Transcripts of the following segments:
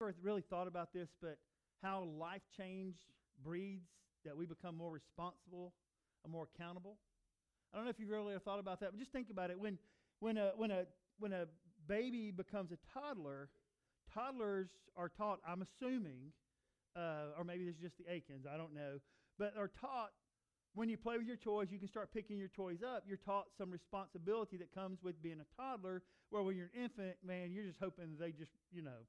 ever really thought about this, but how life change breeds that we become more responsible and more accountable? I don't know if you've really thought about that, but just think about it. When, when, a, when, a, when a baby becomes a toddler, toddlers are taught, I'm assuming, uh, or maybe this is just the Aikens, I don't know, but are taught when you play with your toys, you can start picking your toys up. You're taught some responsibility that comes with being a toddler, where when you're an infant, man, you're just hoping they just, you know,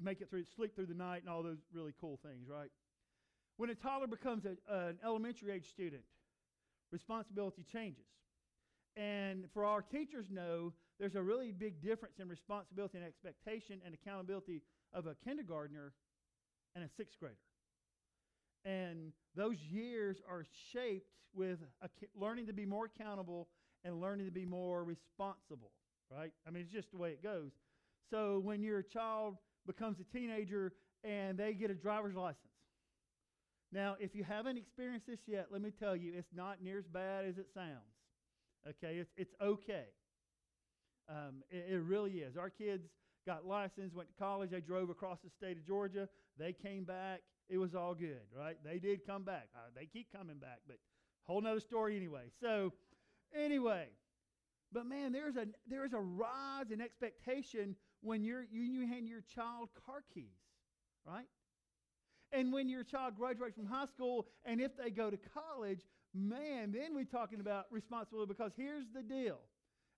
make it through, sleep through the night and all those really cool things, right? When a toddler becomes a, an elementary age student, responsibility changes. And for our teachers know, there's a really big difference in responsibility and expectation and accountability of a kindergartner and a sixth grader. And those years are shaped with a, learning to be more accountable and learning to be more responsible, right? I mean, it's just the way it goes. So when your child becomes a teenager and they get a driver's license, now, if you haven't experienced this yet, let me tell you, it's not near as bad as it sounds. Okay, it's, it's okay. Um, it, it, really is. Our kids got licensed, went to college, they drove across the state of Georgia, they came back, it was all good, right? They did come back. Uh, they keep coming back, but whole nother story anyway. So, anyway, but man, there's a there's a rise in expectation when you're you, you hand your child car keys, right? And when your child graduates from high school and if they go to college, man, then we're talking about responsibility because here's the deal.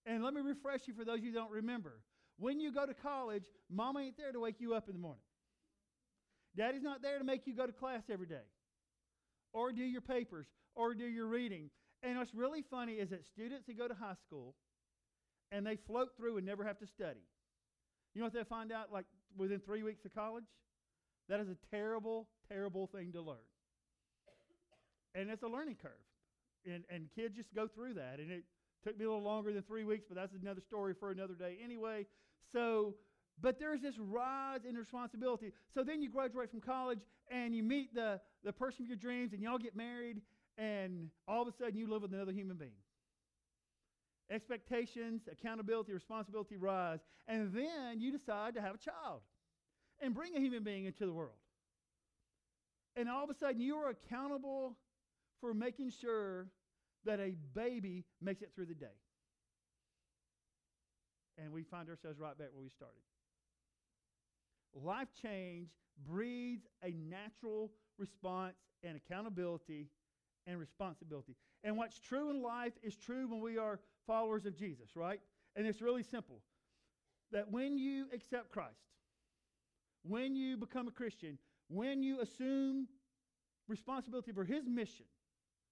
And let me refresh you for those you don't remember. When you go to college, mom ain't there to wake you up in the morning. Daddy's not there to make you go to class every day or do your papers or do your reading. And what's really funny is that students who go to high school and they float through and never have to study. You know what they find out like within three weeks of college? That is a terrible, terrible thing to learn. And it's a learning curve. And, and kids just go through that. And it took me a little longer than three weeks, but that's another story for another day anyway. So, but there's this rise in responsibility. So then you graduate from college and you meet the, the person of your dreams and y'all get married, and all of a sudden you live with another human being. Expectations, accountability, responsibility rise. And then you decide to have a child and bring a human being into the world. And all of a sudden, you are accountable for making sure that a baby makes it through the day. And we find ourselves right back where we started. Life change breeds a natural response and accountability and responsibility. And what's true in life is true when we are followers of Jesus, right? And it's really simple that when you accept Christ, when you become a Christian, when you assume responsibility for his mission,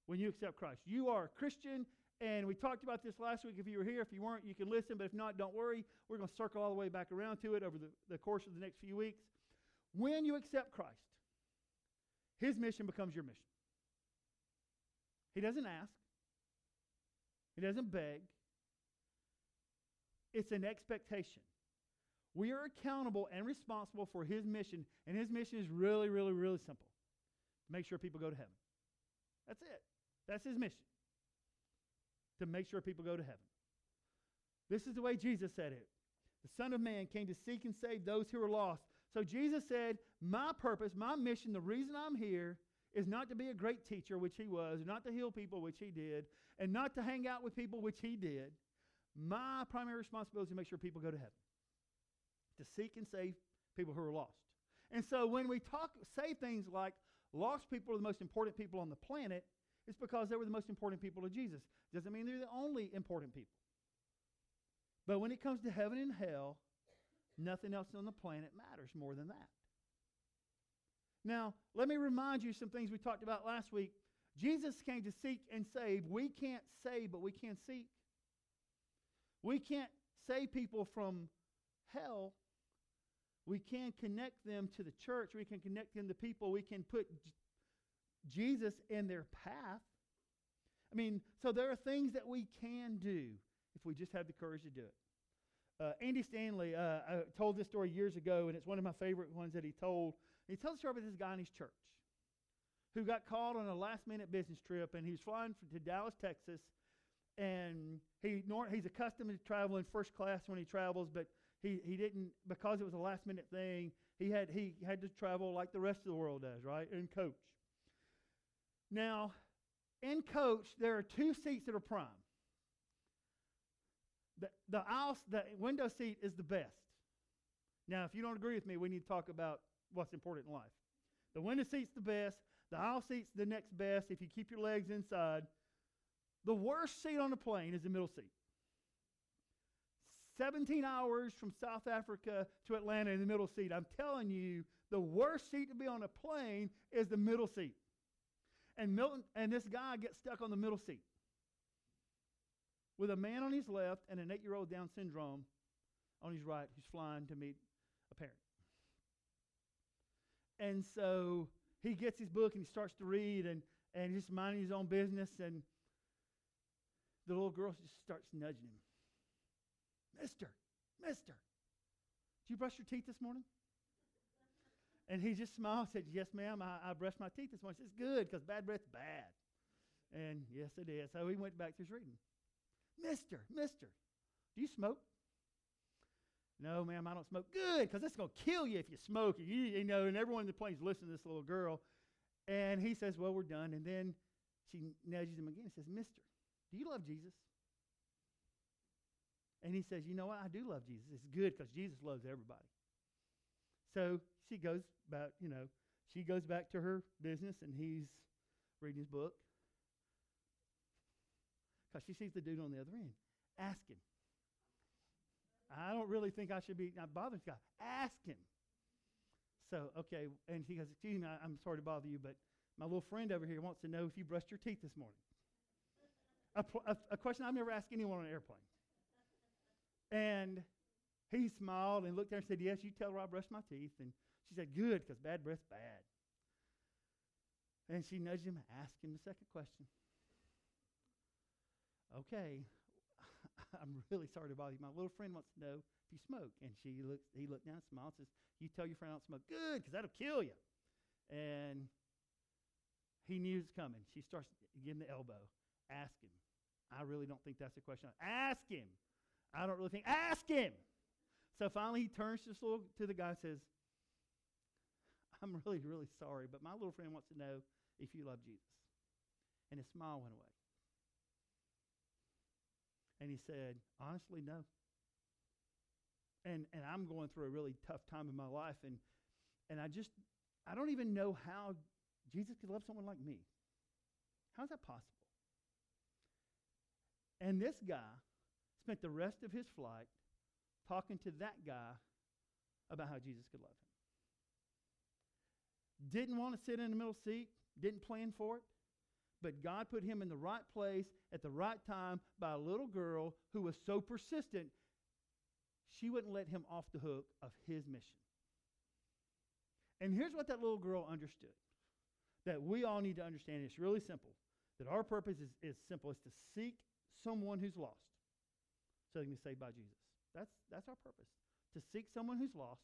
when you accept Christ, you are a Christian. And we talked about this last week. If you were here, if you weren't, you can listen. But if not, don't worry. We're going to circle all the way back around to it over the, the course of the next few weeks. When you accept Christ, his mission becomes your mission. He doesn't ask, he doesn't beg. It's an expectation. We are accountable and responsible for his mission, and his mission is really, really, really simple to make sure people go to heaven. That's it. That's his mission to make sure people go to heaven. This is the way Jesus said it. The Son of Man came to seek and save those who are lost. So Jesus said, My purpose, my mission, the reason I'm here is not to be a great teacher, which he was, not to heal people, which he did, and not to hang out with people, which he did. My primary responsibility is to make sure people go to heaven to seek and save people who are lost. And so when we talk, say things like lost people are the most important people on the planet, it's because they were the most important people to Jesus. Doesn't mean they're the only important people. But when it comes to heaven and hell, nothing else on the planet matters more than that. Now, let me remind you some things we talked about last week. Jesus came to seek and save. We can't save, but we can seek. We can't save people from hell, we can connect them to the church. We can connect them to people. We can put Jesus in their path. I mean, so there are things that we can do if we just have the courage to do it. Uh, Andy Stanley uh, told this story years ago, and it's one of my favorite ones that he told. He tells the story about this guy in his church who got called on a last minute business trip, and he was flying to Dallas, Texas, and he, he's accustomed to traveling first class when he travels, but he, he didn't, because it was a last minute thing, he had, he had to travel like the rest of the world does, right? In coach. Now, in coach, there are two seats that are prime. The, the aisle, the window seat is the best. Now, if you don't agree with me, we need to talk about what's important in life. The window seat's the best. The aisle seat's the next best if you keep your legs inside. The worst seat on the plane is the middle seat. 17 hours from South Africa to Atlanta in the middle seat. I'm telling you, the worst seat to be on a plane is the middle seat. And Milton and this guy gets stuck on the middle seat with a man on his left and an eight-year-old Down syndrome on his right who's flying to meet. And so he gets his book and he starts to read and, and he's minding his own business and the little girl just starts nudging him. Mister, Mister, did you brush your teeth this morning? And he just smiled and said, Yes, ma'am, I, I brushed my teeth this morning. Says, Good, because bad breath's bad. And yes, it is. So he went back to his reading. Mister, Mister, do you smoke? No, ma'am, I don't smoke. Good, because it's going to kill you if you smoke. You, you know, and everyone in the plane's listening to this little girl. And he says, Well, we're done. And then she nudges him again and says, Mister, do you love Jesus? And he says, You know what? I do love Jesus. It's good because Jesus loves everybody. So she goes back, you know, she goes back to her business and he's reading his book. Because she sees the dude on the other end. Ask him. I don't really think I should be not bothering guy. Ask him. So, okay, and he goes, Excuse me, I, I'm sorry to bother you, but my little friend over here wants to know if you brushed your teeth this morning. a, a, a question I've never asked anyone on an airplane. And he smiled and looked at her and said, Yes, you tell her I brushed my teeth. And she said, Good, because bad breath's bad. And she nudged him, asked him the second question. Okay, I'm really sorry to bother you. My little friend wants to know if you smoke. And she looked, he looked down, smiled, and says, You tell your friend I don't smoke. Good, because that'll kill you. And he knew it was coming. She starts giving the elbow. Ask him. I really don't think that's a question. Ask him. I don't really think. Ask him. So finally, he turns to, little, to the guy and says, I'm really, really sorry, but my little friend wants to know if you love Jesus. And his smile went away. And he said, Honestly, no. And, and I'm going through a really tough time in my life, and, and I just, I don't even know how Jesus could love someone like me. How's that possible? And this guy spent the rest of his flight talking to that guy about how Jesus could love him. Didn't want to sit in the middle seat, didn't plan for it, but God put him in the right place at the right time by a little girl who was so persistent, she wouldn't let him off the hook of his mission. And here's what that little girl understood that we all need to understand. It's really simple. That our purpose is, is simple. It's to seek someone who's lost so they can be saved by Jesus. That's, that's our purpose. To seek someone who's lost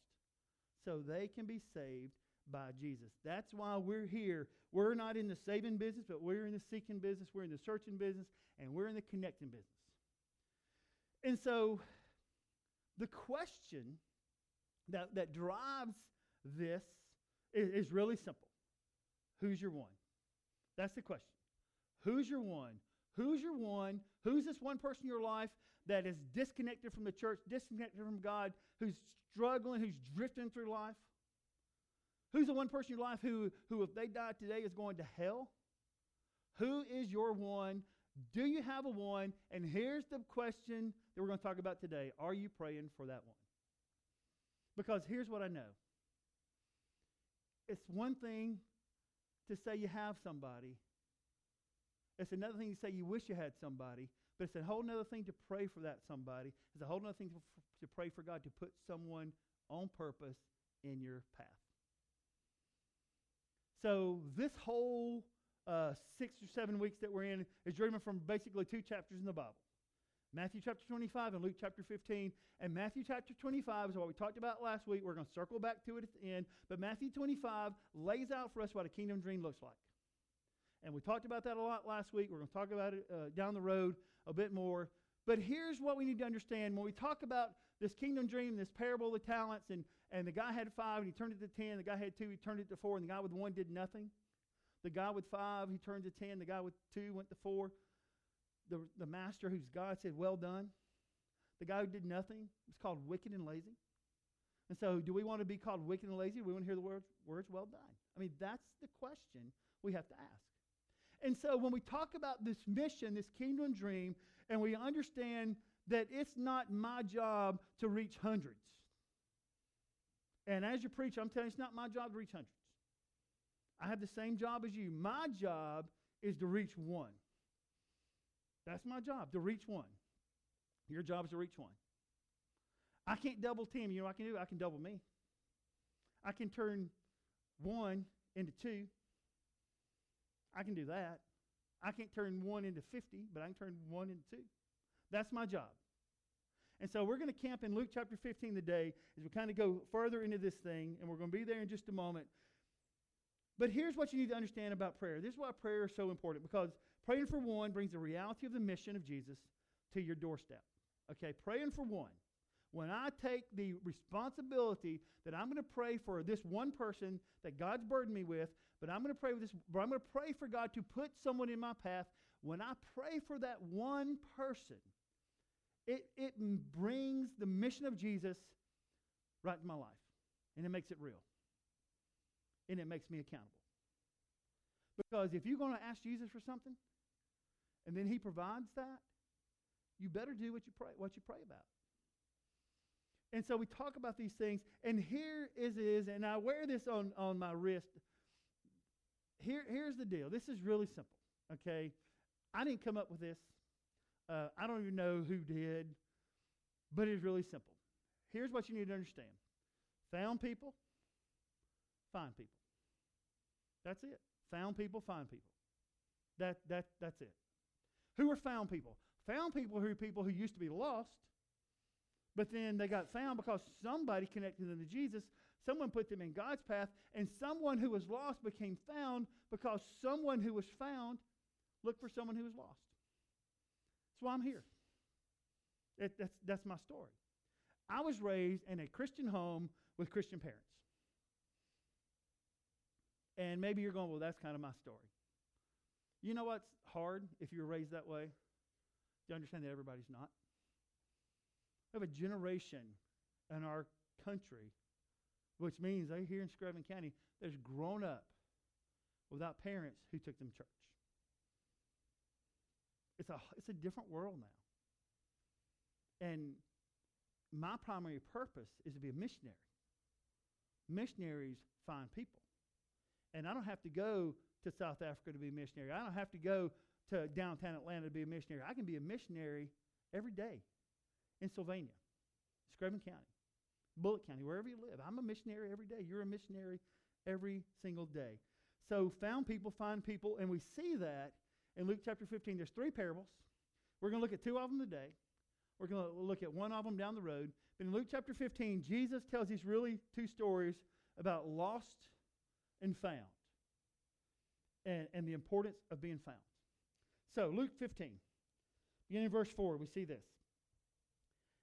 so they can be saved by Jesus. That's why we're here. We're not in the saving business, but we're in the seeking business, we're in the searching business, and we're in the connecting business. And so the question that, that drives this is, is really simple Who's your one? That's the question. Who's your one? Who's your one? Who's this one person in your life that is disconnected from the church, disconnected from God, who's struggling, who's drifting through life? Who's the one person in your life who, who, if they die today, is going to hell? Who is your one? Do you have a one? And here's the question that we're going to talk about today Are you praying for that one? Because here's what I know it's one thing to say you have somebody, it's another thing to say you wish you had somebody, but it's a whole other thing to pray for that somebody. It's a whole other thing to, to pray for God to put someone on purpose in your path. So this whole uh, six or seven weeks that we're in is driven from basically two chapters in the Bible. Matthew chapter 25 and Luke chapter 15. And Matthew chapter 25 is what we talked about last week. We're going to circle back to it at the end. But Matthew 25 lays out for us what a kingdom dream looks like. And we talked about that a lot last week. We're going to talk about it uh, down the road a bit more. But here's what we need to understand when we talk about this kingdom dream, this parable of the talents, and, and the guy had five and he turned it to ten. The guy had two, he turned it to four, and the guy with one did nothing. The guy with five, he turned to ten. The guy with two went to four. The, the master, who's God, said, Well done. The guy who did nothing was called wicked and lazy. And so, do we want to be called wicked and lazy? We want to hear the words, words well done? I mean, that's the question we have to ask. And so, when we talk about this mission, this kingdom dream, and we understand that it's not my job to reach hundreds. And as you preach, I'm telling you, it's not my job to reach hundreds. I have the same job as you. My job is to reach one. That's my job, to reach one. Your job is to reach one. I can't double team. You know what I can do? I can double me. I can turn one into two. I can do that. I can't turn one into 50, but I can turn one into two. That's my job. And so we're going to camp in Luke chapter 15 today as we kind of go further into this thing, and we're going to be there in just a moment. But here's what you need to understand about prayer. This is why prayer is so important because praying for one brings the reality of the mission of Jesus to your doorstep. Okay, praying for one. When I take the responsibility that I'm going to pray for this one person that God's burdened me with, but I'm going to pray with this, but I'm going to pray for God to put someone in my path. When I pray for that one person, it, it brings the mission of Jesus right in my life. And it makes it real. And it makes me accountable. Because if you're going to ask Jesus for something, and then he provides that, you better do what you pray, what you pray about. And so we talk about these things, and here is is, and I wear this on, on my wrist. Here, here's the deal. This is really simple. Okay, I didn't come up with this. Uh, I don't even know who did, but it's really simple. Here's what you need to understand: found people, find people. That's it. Found people, find people. That that that's it. Who are found people? Found people who are people who used to be lost, but then they got found because somebody connected them to Jesus. Someone put them in God's path, and someone who was lost became found because someone who was found looked for someone who was lost. Why I'm here. That's, that's my story. I was raised in a Christian home with Christian parents. And maybe you're going, well, that's kind of my story. You know what's hard if you're raised that way? You understand that everybody's not? We have a generation in our country, which means they here in Screven County, that's grown up without parents who took them to church. It's a, it's a different world now. And my primary purpose is to be a missionary. Missionaries find people. And I don't have to go to South Africa to be a missionary. I don't have to go to downtown Atlanta to be a missionary. I can be a missionary every day in Sylvania, Screven County, Bulloch County, wherever you live. I'm a missionary every day. You're a missionary every single day. So found people, find people, and we see that in Luke chapter 15. There's three parables. We're going to look at two of them today. We're going to look at one of them down the road. But in Luke chapter 15, Jesus tells these really two stories about lost and found and, and the importance of being found. So, Luke 15, beginning in verse 4, we see this.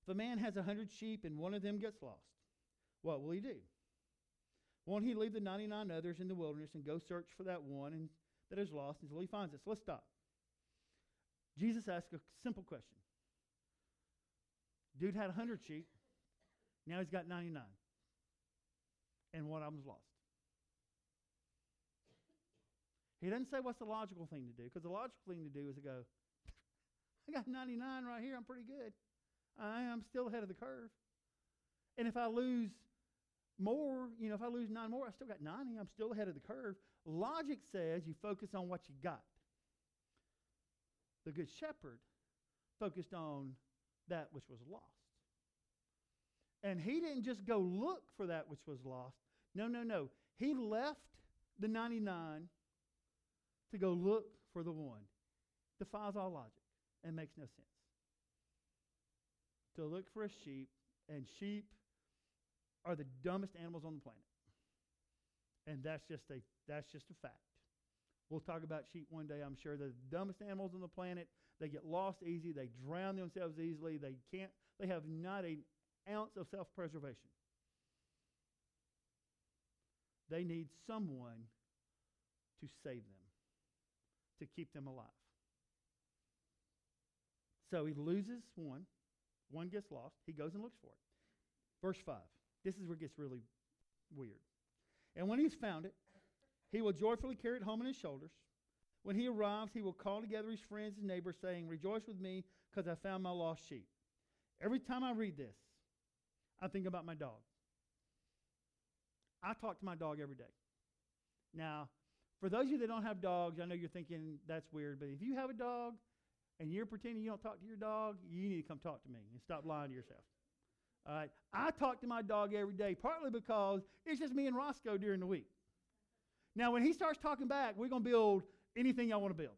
If a man has a hundred sheep and one of them gets lost, what will he do? Won't he leave the 99 others in the wilderness and go search for that one and, that is lost until he finds it? So let's stop. Jesus asked a simple question. Dude had a 100 sheep. Now he's got 99. And one of them's lost. He doesn't say what's the logical thing to do, because the logical thing to do is to go, I got 99 right here. I'm pretty good. I am still ahead of the curve. And if I lose more, you know, if I lose nine more, I still got 90. I'm still ahead of the curve. Logic says you focus on what you got. The good shepherd focused on that which was lost. And he didn't just go look for that which was lost. No, no, no. He left the 99 to go look for the one defies all logic and makes no sense. To look for a sheep, and sheep are the dumbest animals on the planet. And that's just a that's just a fact. We'll talk about sheep one day, I'm sure. They're the dumbest animals on the planet. They get lost easy. They drown themselves easily. They can't, they have not a ounce of self preservation. They need someone to save them, to keep them alive. So he loses one, one gets lost. He goes and looks for it. Verse 5. This is where it gets really weird. And when he's found it, he will joyfully carry it home on his shoulders. When he arrives, he will call together his friends and neighbors, saying, Rejoice with me, because I found my lost sheep. Every time I read this, I think about my dog. I talk to my dog every day. Now, for those of you that don't have dogs, I know you're thinking that's weird, but if you have a dog and you're pretending you don't talk to your dog, you need to come talk to me and stop lying to yourself. All right. I talk to my dog every day, partly because it's just me and Roscoe during the week. Now, when he starts talking back, we're going to build anything I want to build.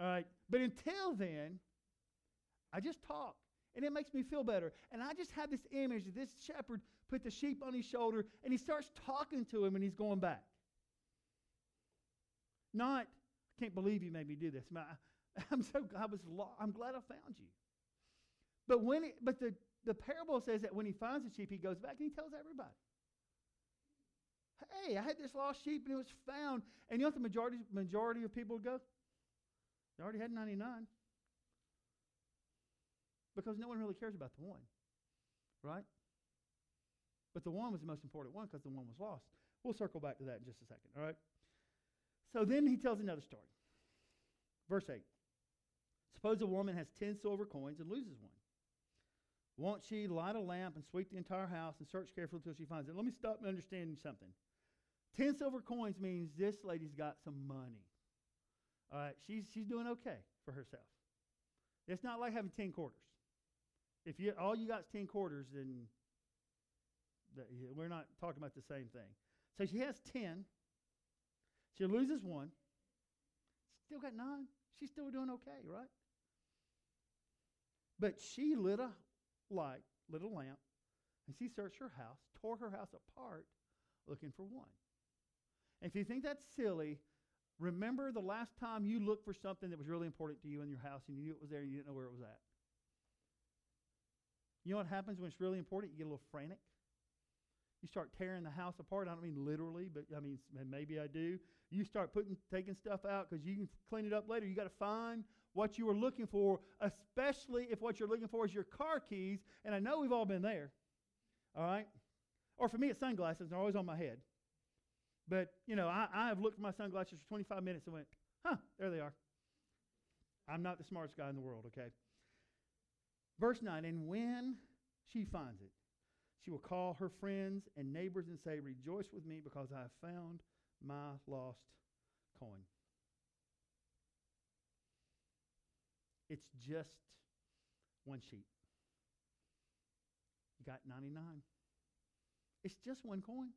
All right. But until then, I just talk and it makes me feel better. And I just have this image that this shepherd put the sheep on his shoulder and he starts talking to him and he's going back. Not, I can't believe you made me do this. I'm so I was I'm glad I found you. But when it, but the, the parable says that when he finds the sheep, he goes back and he tells everybody. Hey, I had this lost sheep and it was found. And you know what the majority majority of people would go? They already had 99 because no one really cares about the one, right? But the one was the most important one because the one was lost. We'll circle back to that in just a second, all right? So then he tells another story. Verse 8 Suppose a woman has 10 silver coins and loses one. Won't she light a lamp and sweep the entire house and search carefully until she finds it? Let me stop and understand something. 10 silver coins means this lady's got some money. All right, she's, she's doing okay for herself. It's not like having 10 quarters. If you all you got is 10 quarters, then the, we're not talking about the same thing. So she has 10. She loses one. Still got nine. She's still doing okay, right? But she lit a light, lit a lamp, and she searched her house, tore her house apart looking for one. And if you think that's silly, remember the last time you looked for something that was really important to you in your house and you knew it was there and you didn't know where it was at. You know what happens when it's really important? You get a little frantic. You start tearing the house apart. I don't mean literally, but I mean maybe I do. You start putting taking stuff out because you can clean it up later. You got to find what you are looking for, especially if what you're looking for is your car keys. And I know we've all been there. All right? Or for me, it's sunglasses. They're always on my head. But, you know, I, I have looked for my sunglasses for 25 minutes and went, huh, there they are. I'm not the smartest guy in the world, okay? Verse 9, and when she finds it, she will call her friends and neighbors and say, Rejoice with me because I have found my lost coin. It's just one sheep. You got 99. It's just one coin.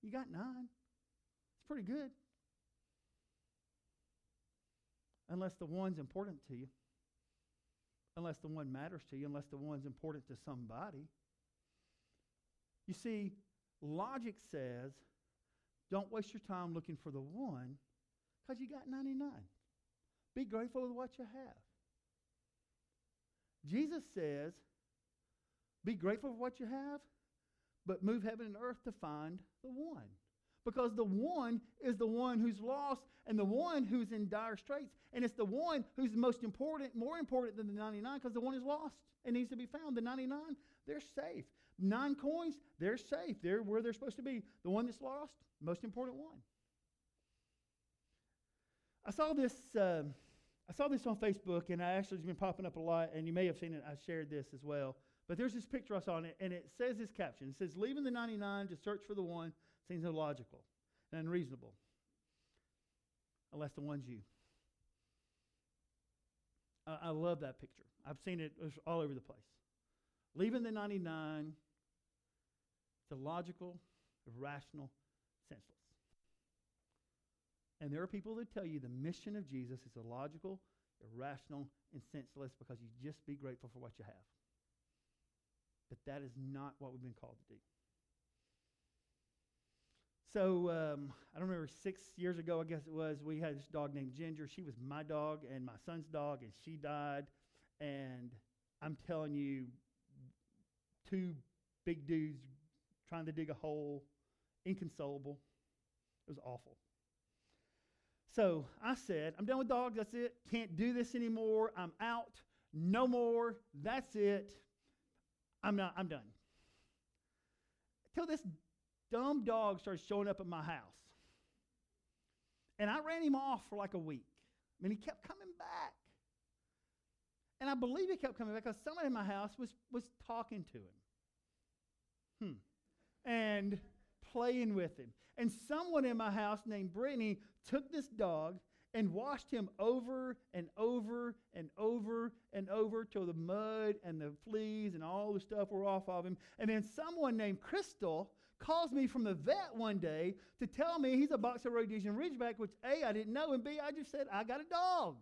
You got nine. It's pretty good. Unless the one's important to you. Unless the one matters to you. Unless the one's important to somebody. You see, logic says don't waste your time looking for the one because you got 99. Be grateful with what you have. Jesus says, be grateful for what you have, but move heaven and earth to find the one. Because the one is the one who's lost and the one who's in dire straits. And it's the one who's most important, more important than the 99 because the one is lost and needs to be found. The 99, they're safe. Nine coins, they're safe. They're where they're supposed to be. The one that's lost, most important one. I saw this. Uh, I saw this on Facebook, and I actually it's been popping up a lot. And you may have seen it. I shared this as well. But there's this picture I saw on it, and it says this caption. It says, "Leaving the 99 to search for the one seems illogical and unreasonable, unless the one's you." I, I love that picture. I've seen it all over the place. Leaving the 99 it's illogical, irrational, senseless. And there are people that tell you the mission of Jesus is illogical, irrational, and senseless because you just be grateful for what you have. But that is not what we've been called to do. So um, I don't remember six years ago, I guess it was, we had this dog named Ginger. She was my dog and my son's dog, and she died. And I'm telling you, two big dudes trying to dig a hole, inconsolable. It was awful. So I said, I'm done with dogs. That's it. Can't do this anymore. I'm out. No more. That's it. I'm not. I'm done. Till this dumb dog started showing up at my house, and I ran him off for like a week. I mean, he kept coming back, and I believe he kept coming back because someone in my house was was talking to him. Hmm. And playing with him. And someone in my house named Brittany took this dog and washed him over and over and over and over till the mud and the fleas and all the stuff were off of him. And then someone named Crystal calls me from the vet one day to tell me he's a Boxer Rhodesian Ridgeback, which A, I didn't know, and B, I just said, I got a dog.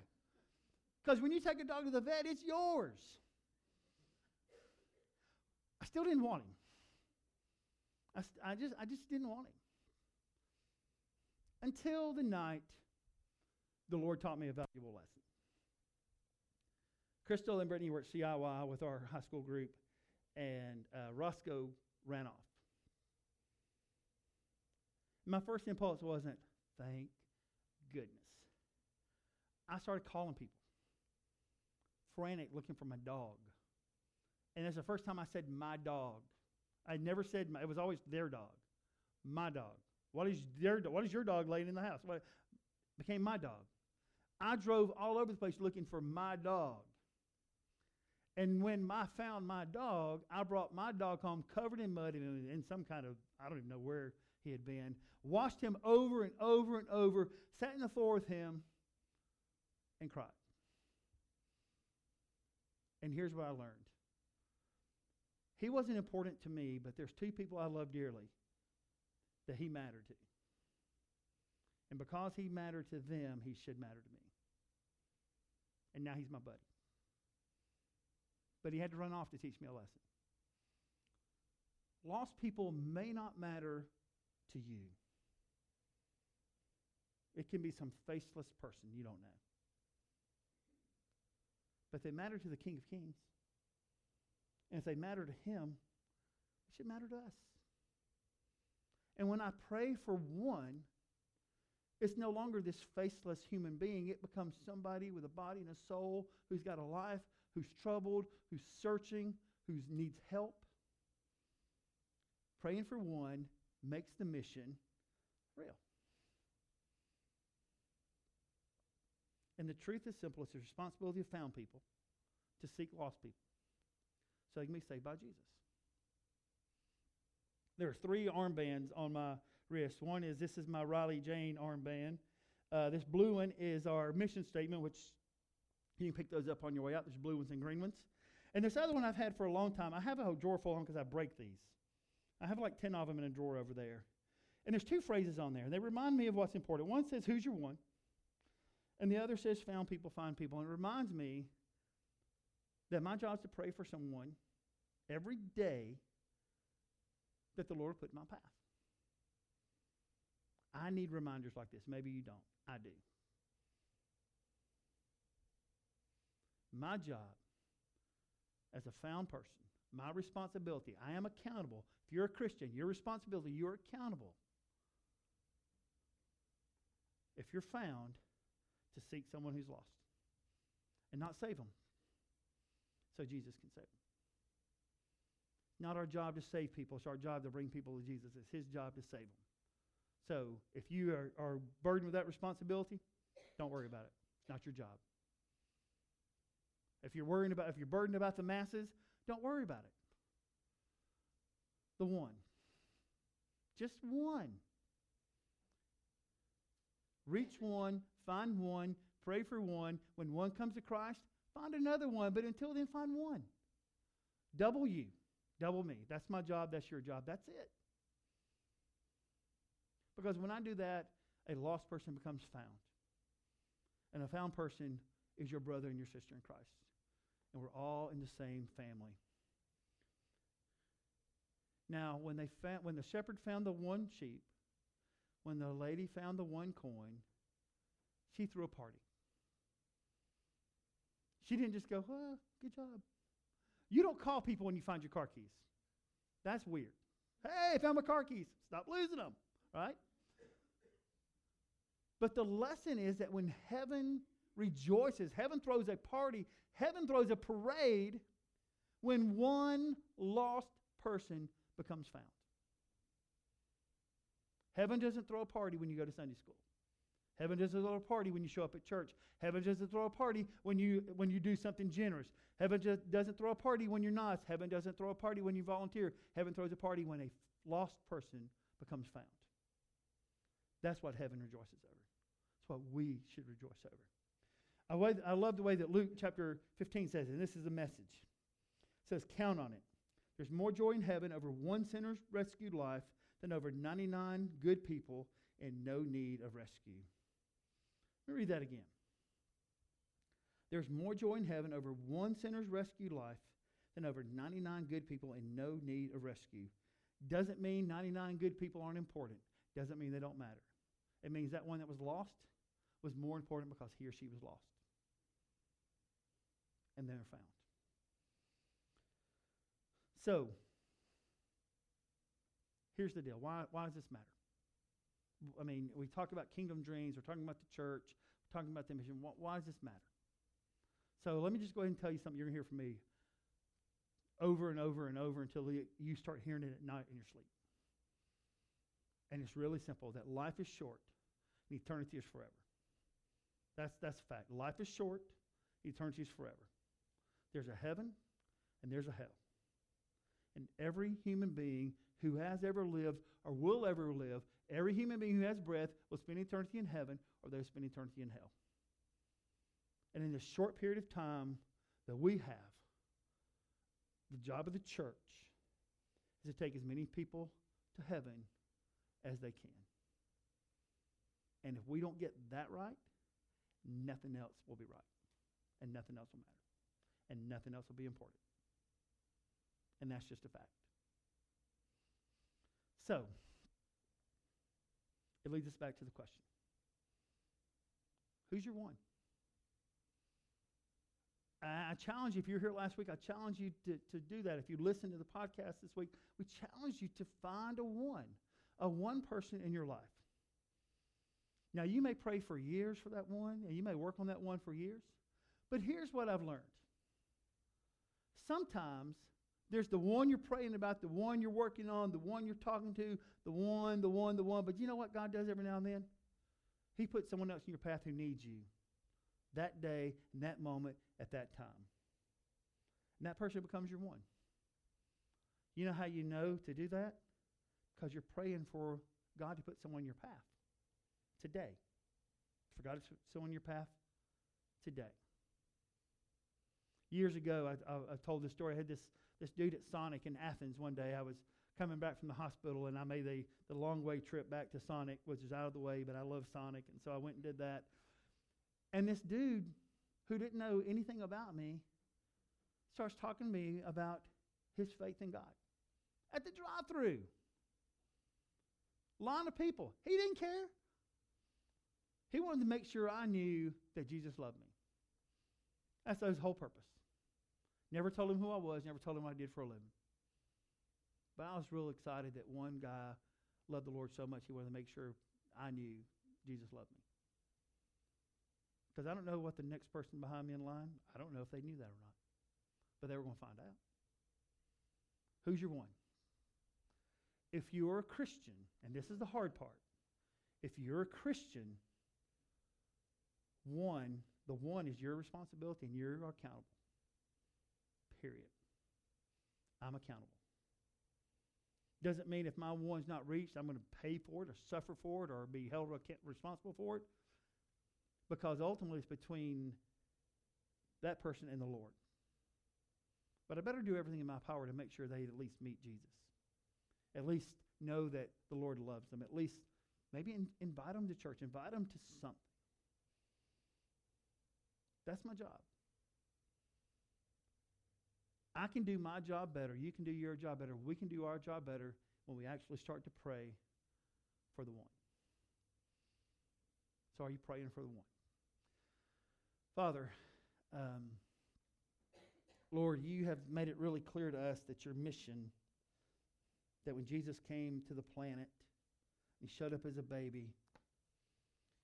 Because when you take a dog to the vet, it's yours. I still didn't want him. I, I, just, I just didn't want him. Until the night the Lord taught me a valuable lesson. Crystal and Brittany were at CIY with our high school group, and uh, Roscoe ran off. My first impulse wasn't, thank goodness. I started calling people, frantic, looking for my dog. And it's the first time I said my dog. I never said my, it was always their dog, my dog. What is their What is your dog laying in the house? What became my dog. I drove all over the place looking for my dog. And when I found my dog, I brought my dog home covered in mud and in some kind of, I don't even know where he had been, washed him over and over and over, sat in the floor with him, and cried. And here's what I learned he wasn't important to me, but there's two people I love dearly that he mattered to. And because he mattered to them, he should matter to me. And now he's my buddy. But he had to run off to teach me a lesson. Lost people may not matter to you. It can be some faceless person you don't know. But they matter to the King of Kings. And if they matter to him, it should matter to us. And when I pray for one, it's no longer this faceless human being. It becomes somebody with a body and a soul who's got a life, who's troubled, who's searching, who needs help. Praying for one makes the mission real. And the truth is simple it's the responsibility of found people to seek lost people so they can be saved by Jesus. There are three armbands on my wrist. One is this is my Riley Jane armband. Uh, this blue one is our mission statement, which you can pick those up on your way out. There's blue ones and green ones. And this other one I've had for a long time. I have a whole drawer full of them because I break these. I have like 10 of them in a drawer over there. And there's two phrases on there. They remind me of what's important. One says, Who's your one? And the other says, Found people, find people. And it reminds me that my job is to pray for someone every day that the Lord put in my path. I need reminders like this. Maybe you don't. I do. My job as a found person, my responsibility, I am accountable. If you're a Christian, your responsibility, you're accountable. If you're found, to seek someone who's lost and not save them so Jesus can save them. Not our job to save people, it's our job to bring people to Jesus. It's his job to save them. So if you are, are burdened with that responsibility, don't worry about it. It's not your job. If you're worrying about if you're burdened about the masses, don't worry about it. The one. Just one. Reach one, find one, pray for one. When one comes to Christ, find another one. But until then, find one. Double you. Double me. That's my job. That's your job. That's it. Because when I do that, a lost person becomes found. And a found person is your brother and your sister in Christ. And we're all in the same family. Now, when, they found, when the shepherd found the one sheep, when the lady found the one coin, she threw a party. She didn't just go, oh, good job. You don't call people when you find your car keys. That's weird. Hey, I found my car keys. Stop losing them, right? But the lesson is that when heaven rejoices, heaven throws a party, heaven throws a parade when one lost person becomes found. Heaven doesn't throw a party when you go to Sunday school. Heaven doesn't throw a party when you show up at church. Heaven doesn't throw a party when you, when you do something generous. Heaven just doesn't throw a party when you're nice. Heaven doesn't throw a party when you volunteer. Heaven throws a party when a lost person becomes found. That's what heaven rejoices over. That's what we should rejoice over. I, I love the way that Luke chapter 15 says, and this is a message. It says, Count on it. There's more joy in heaven over one sinner's rescued life than over 99 good people in no need of rescue. Let me read that again. There's more joy in heaven over one sinner's rescued life than over 99 good people in no need of rescue. Doesn't mean 99 good people aren't important. Doesn't mean they don't matter. It means that one that was lost was more important because he or she was lost. And they're found. So, here's the deal. Why, why does this matter? I mean, we talk about kingdom dreams, we're talking about the church, we're talking about the mission. Why, why does this matter? So let me just go ahead and tell you something you're going to hear from me over and over and over until you start hearing it at night in your sleep. And it's really simple that life is short and eternity is forever. That's, that's a fact. Life is short, eternity is forever. There's a heaven and there's a hell. And every human being who has ever lived or will ever live, every human being who has breath will spend eternity in heaven or they'll spend eternity in hell. And in the short period of time that we have, the job of the church is to take as many people to heaven as they can. And if we don't get that right, nothing else will be right. And nothing else will matter. And nothing else will be important. And that's just a fact. So, it leads us back to the question Who's your one? I challenge you, if you were here last week, I challenge you to, to do that. If you listen to the podcast this week, we challenge you to find a one, a one person in your life. Now, you may pray for years for that one, and you may work on that one for years, but here's what I've learned. Sometimes there's the one you're praying about, the one you're working on, the one you're talking to, the one, the one, the one. But you know what God does every now and then? He puts someone else in your path who needs you that day, in that moment, at that time. And that person becomes your one. You know how you know to do that? Because you're praying for God to put someone in your path today. For God to put someone in your path today. Years ago, I, I, I told this story. I had this this dude at Sonic in Athens one day. I was coming back from the hospital and I made the, the long way trip back to Sonic, which is out of the way, but I love Sonic. And so I went and did that. And this dude who didn't know anything about me starts talking to me about his faith in God at the drive through. Line of people. He didn't care. He wanted to make sure I knew that Jesus loved me. That's his whole purpose. Never told him who I was, never told him what I did for a living. But I was real excited that one guy loved the Lord so much he wanted to make sure I knew Jesus loved me. Because I don't know what the next person behind me in line, I don't know if they knew that or not. But they were going to find out. Who's your one? If you're a Christian, and this is the hard part, if you're a Christian, one, the one is your responsibility and you're accountable period. I'm accountable. Doesn't mean if my one's not reached, I'm going to pay for it or suffer for it or be held responsible for it. Because ultimately it's between that person and the Lord. But I better do everything in my power to make sure they at least meet Jesus. At least know that the Lord loves them. At least maybe in, invite them to church, invite them to something. That's my job. I can do my job better. You can do your job better. We can do our job better when we actually start to pray for the one. So, are you praying for the one? Father, um, Lord, you have made it really clear to us that your mission, that when Jesus came to the planet, he showed up as a baby.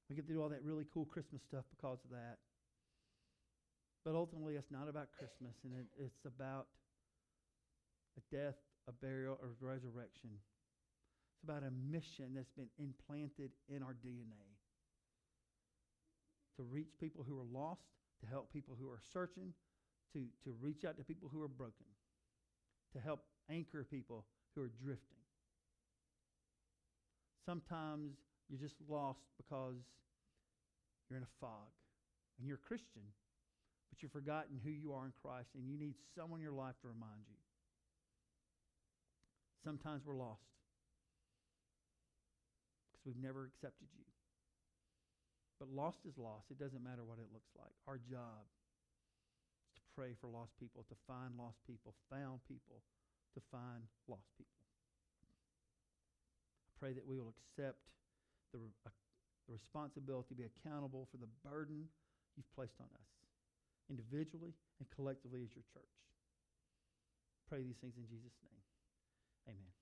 We get to do all that really cool Christmas stuff because of that. But ultimately, it's not about Christmas, and it, it's about a death, a burial, or resurrection. It's about a mission that's been implanted in our DNA to reach people who are lost, to help people who are searching, to, to reach out to people who are broken, to help anchor people who are drifting. Sometimes you're just lost because you're in a fog and you're a Christian, but you've forgotten who you are in Christ and you need someone in your life to remind you. Sometimes we're lost because we've never accepted you. But lost is lost. It doesn't matter what it looks like. Our job is to pray for lost people, to find lost people, found people, to find lost people. I pray that we will accept the, uh, the responsibility to be accountable for the burden you've placed on us, individually and collectively as your church. Pray these things in Jesus' name. Amen.